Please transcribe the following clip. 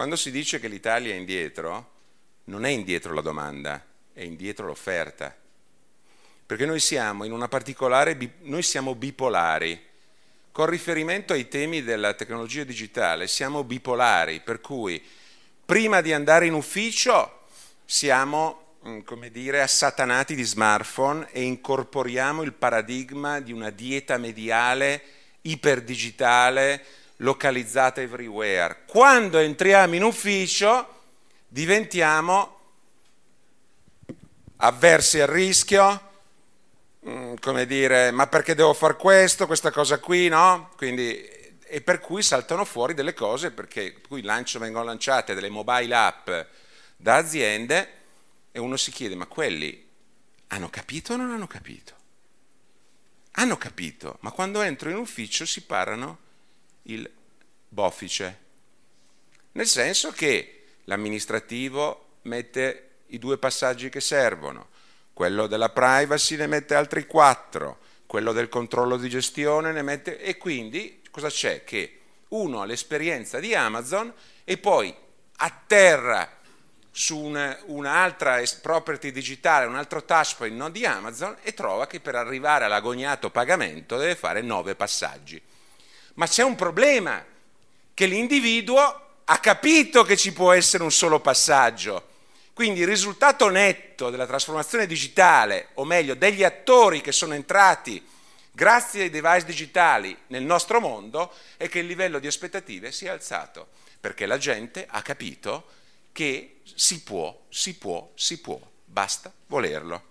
Quando si dice che l'Italia è indietro, non è indietro la domanda, è indietro l'offerta. Perché noi siamo in una particolare, noi siamo bipolari. Con riferimento ai temi della tecnologia digitale siamo bipolari, per cui prima di andare in ufficio siamo, mm, come dire, assatanati di smartphone e incorporiamo il paradigma di una dieta mediale iperdigitale localizzata everywhere. Quando entriamo in ufficio diventiamo avversi al rischio, mm, come dire, ma perché devo fare questo, questa cosa qui, no? Quindi, e per cui saltano fuori delle cose, perché qui lancio, vengono lanciate delle mobile app da aziende e uno si chiede, ma quelli hanno capito o non hanno capito? Hanno capito, ma quando entro in ufficio si parano il boffice, nel senso che l'amministrativo mette i due passaggi che servono, quello della privacy ne mette altri quattro, quello del controllo di gestione ne mette... e quindi cosa c'è? Che uno ha l'esperienza di Amazon e poi atterra su una, un'altra property digitale, un altro touchpoint non di Amazon e trova che per arrivare all'agognato pagamento deve fare nove passaggi. Ma c'è un problema, che l'individuo ha capito che ci può essere un solo passaggio. Quindi il risultato netto della trasformazione digitale, o meglio degli attori che sono entrati grazie ai device digitali nel nostro mondo, è che il livello di aspettative si è alzato, perché la gente ha capito che si può, si può, si può, basta volerlo.